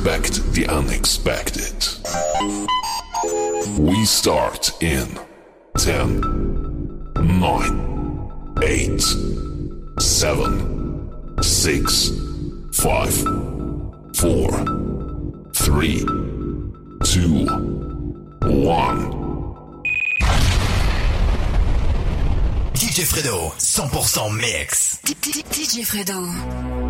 expect the unexpected. We start in 10, 9, 8, 7, 6, 5, 4, 3, 2, 1. DJ Fredo, 100% mix. DJ Fredo.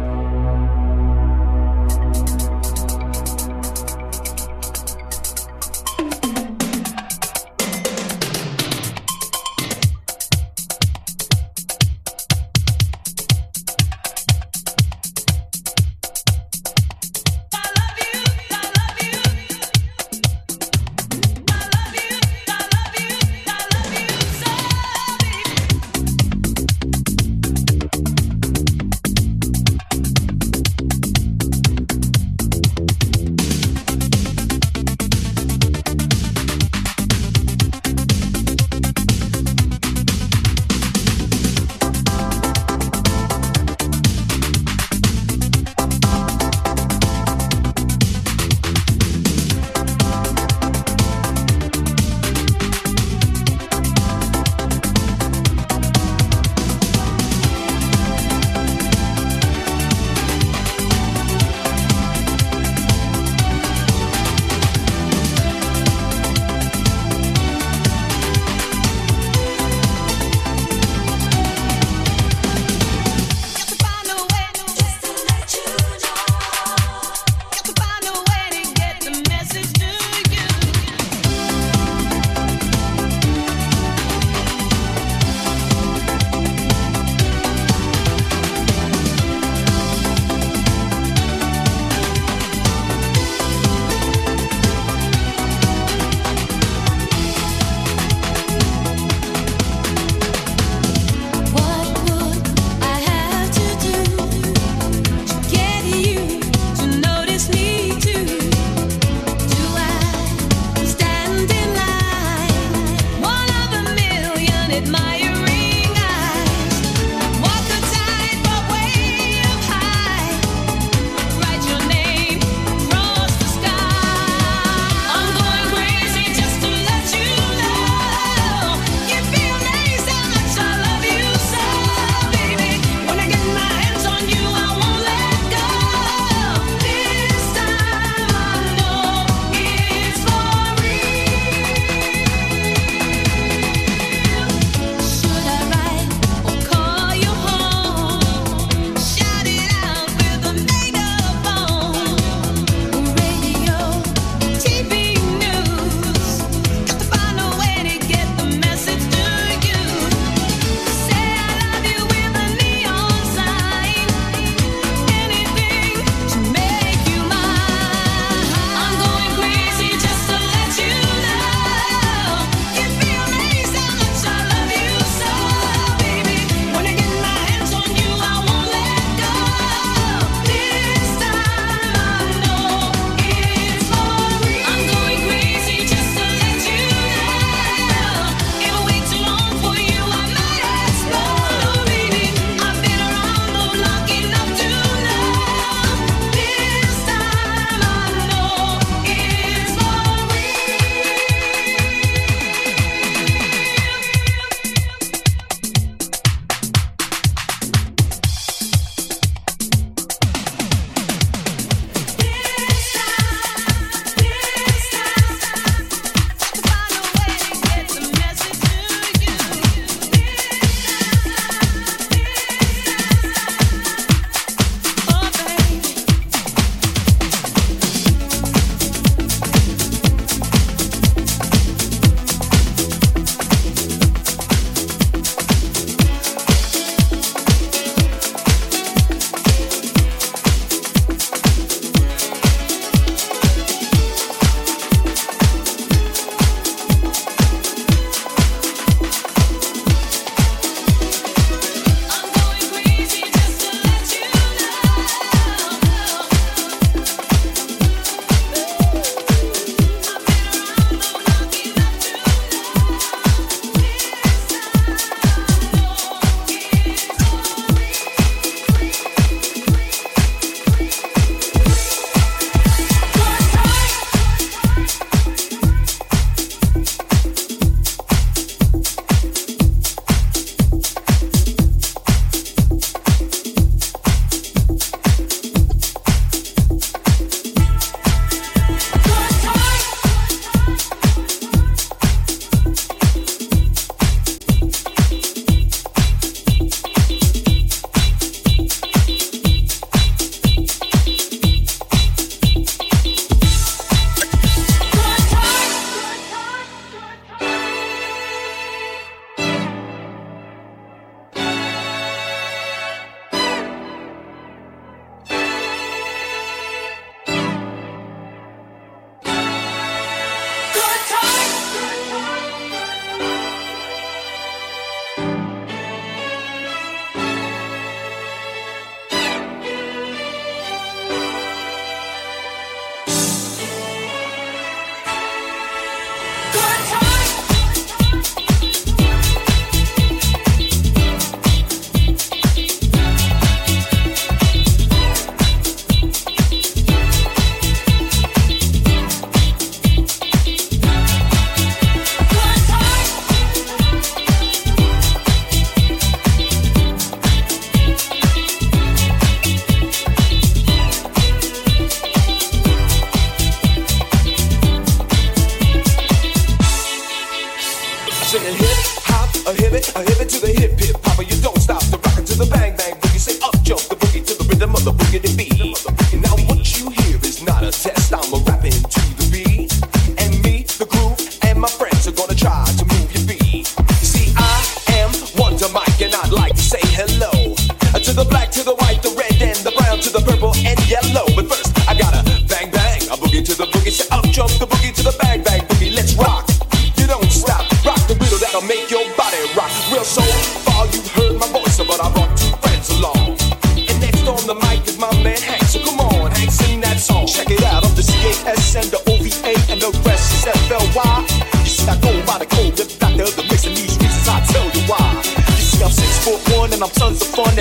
to the bang bang boogie. Say up jump the boogie to the rhythm of the boogie to beat.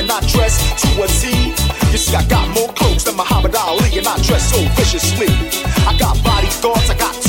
and I dress to a T. You see, I got more clothes than Muhammad Ali, and I dress so viciously. I got body I got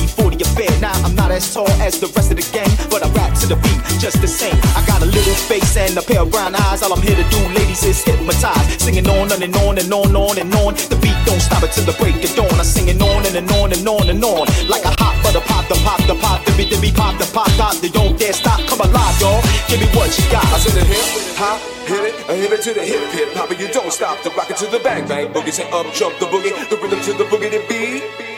not as tall as the rest of the gang, but I rap to the beat just the same. I got a little face and a pair of brown eyes. All I'm here to do, ladies, is hypnotize. Singing on and on and on and on and on. The beat don't stop until the break of dawn. I'm singing on and, and on and on and on. Like a hot butter pop, the pop, the pop, the beat, the beat, pop, the pop, pop. They don't dare stop. Come alive, y'all. Give me what you got. I said it here, hop hit it, a hit it to the hip hip hop, and you don't stop. The rock it to the bang bang boogie, say up jump the boogie, the rhythm to the boogie to beat.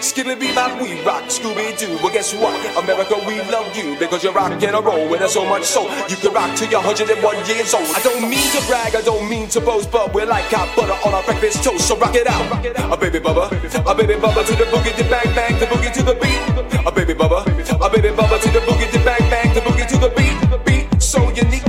Skilly be bop, we rock Scooby Doo. Well, guess what? America, we love you because you're rocking a roll with us so much so you can rock till you're 101 years old. I don't mean to brag, I don't mean to boast, but we're like hot butter on our breakfast toast. So rock it out, a baby bubba, a baby bubba to the boogie, the bang bang, the boogie to the beat. A baby bubba, a baby bubba to the boogie, the bang bang, the boogie to the beat. Beat so unique.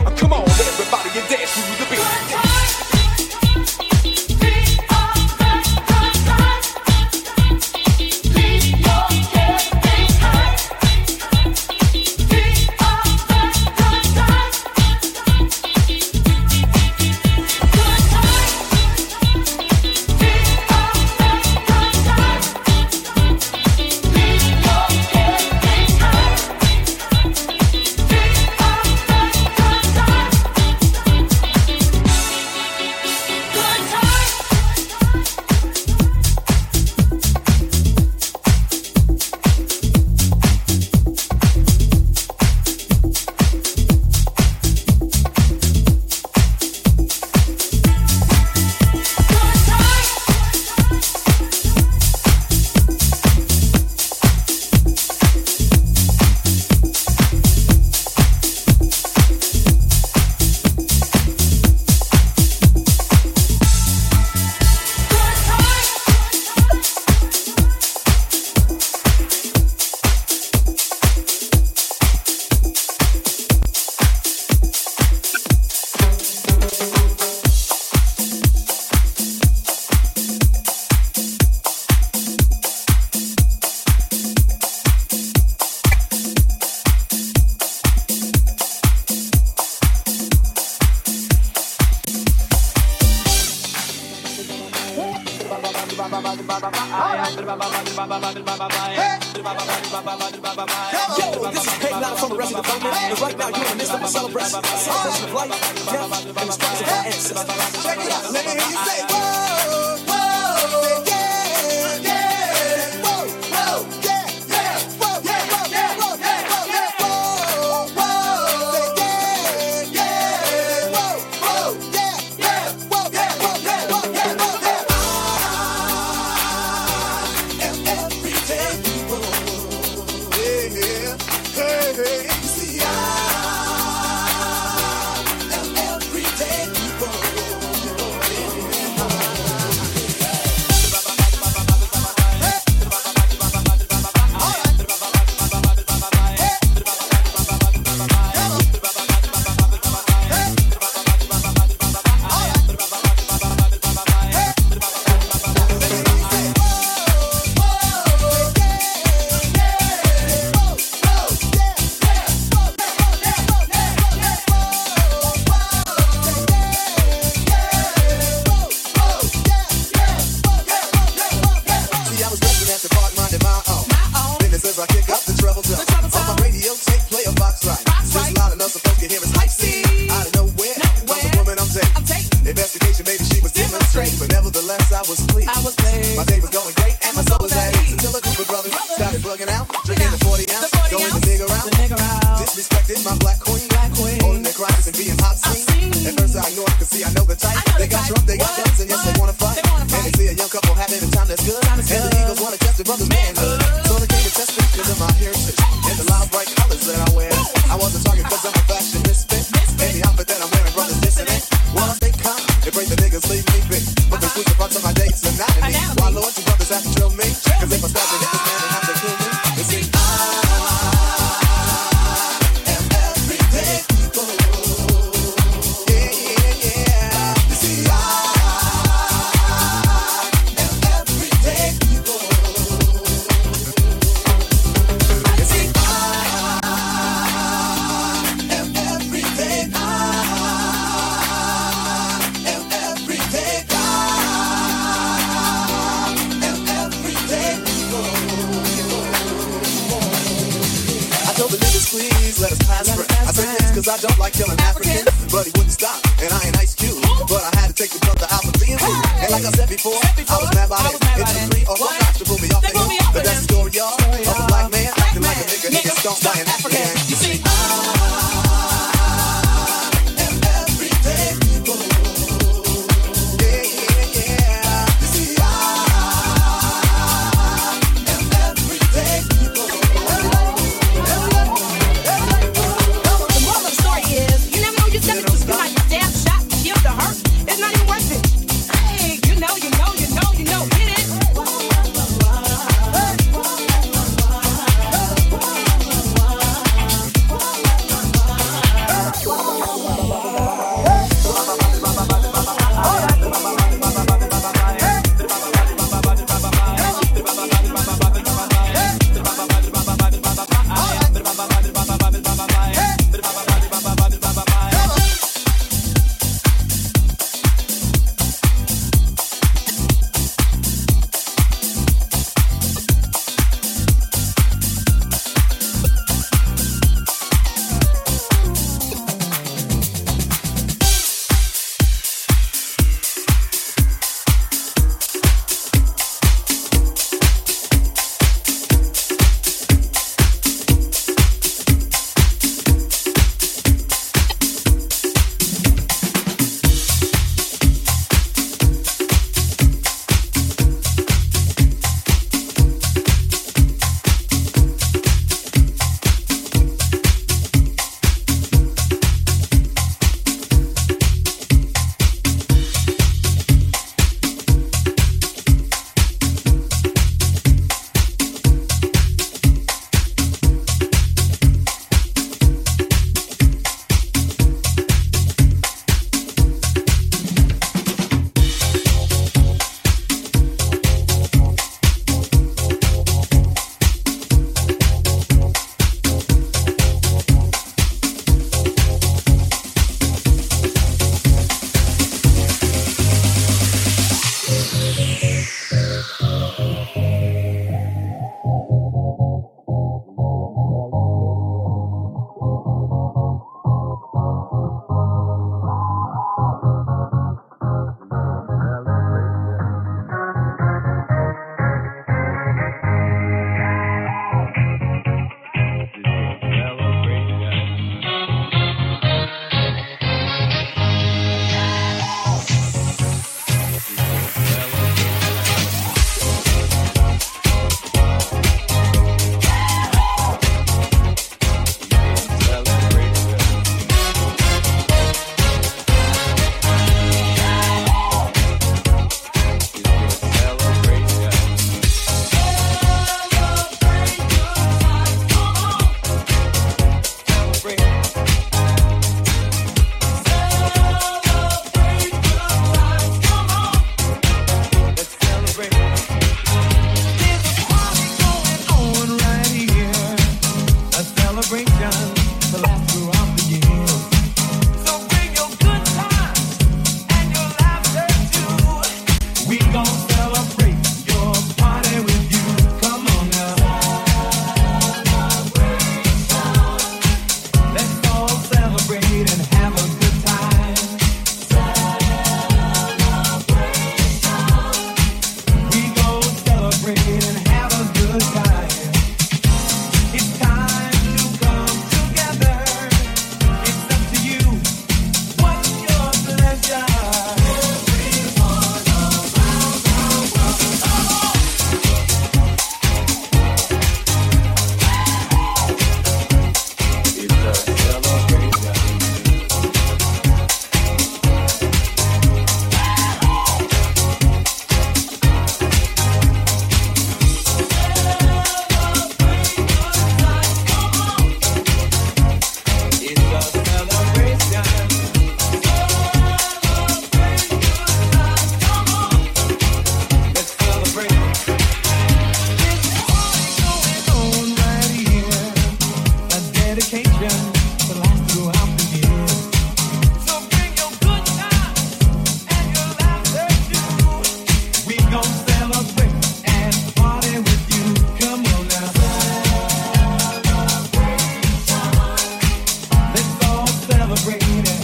celebrating.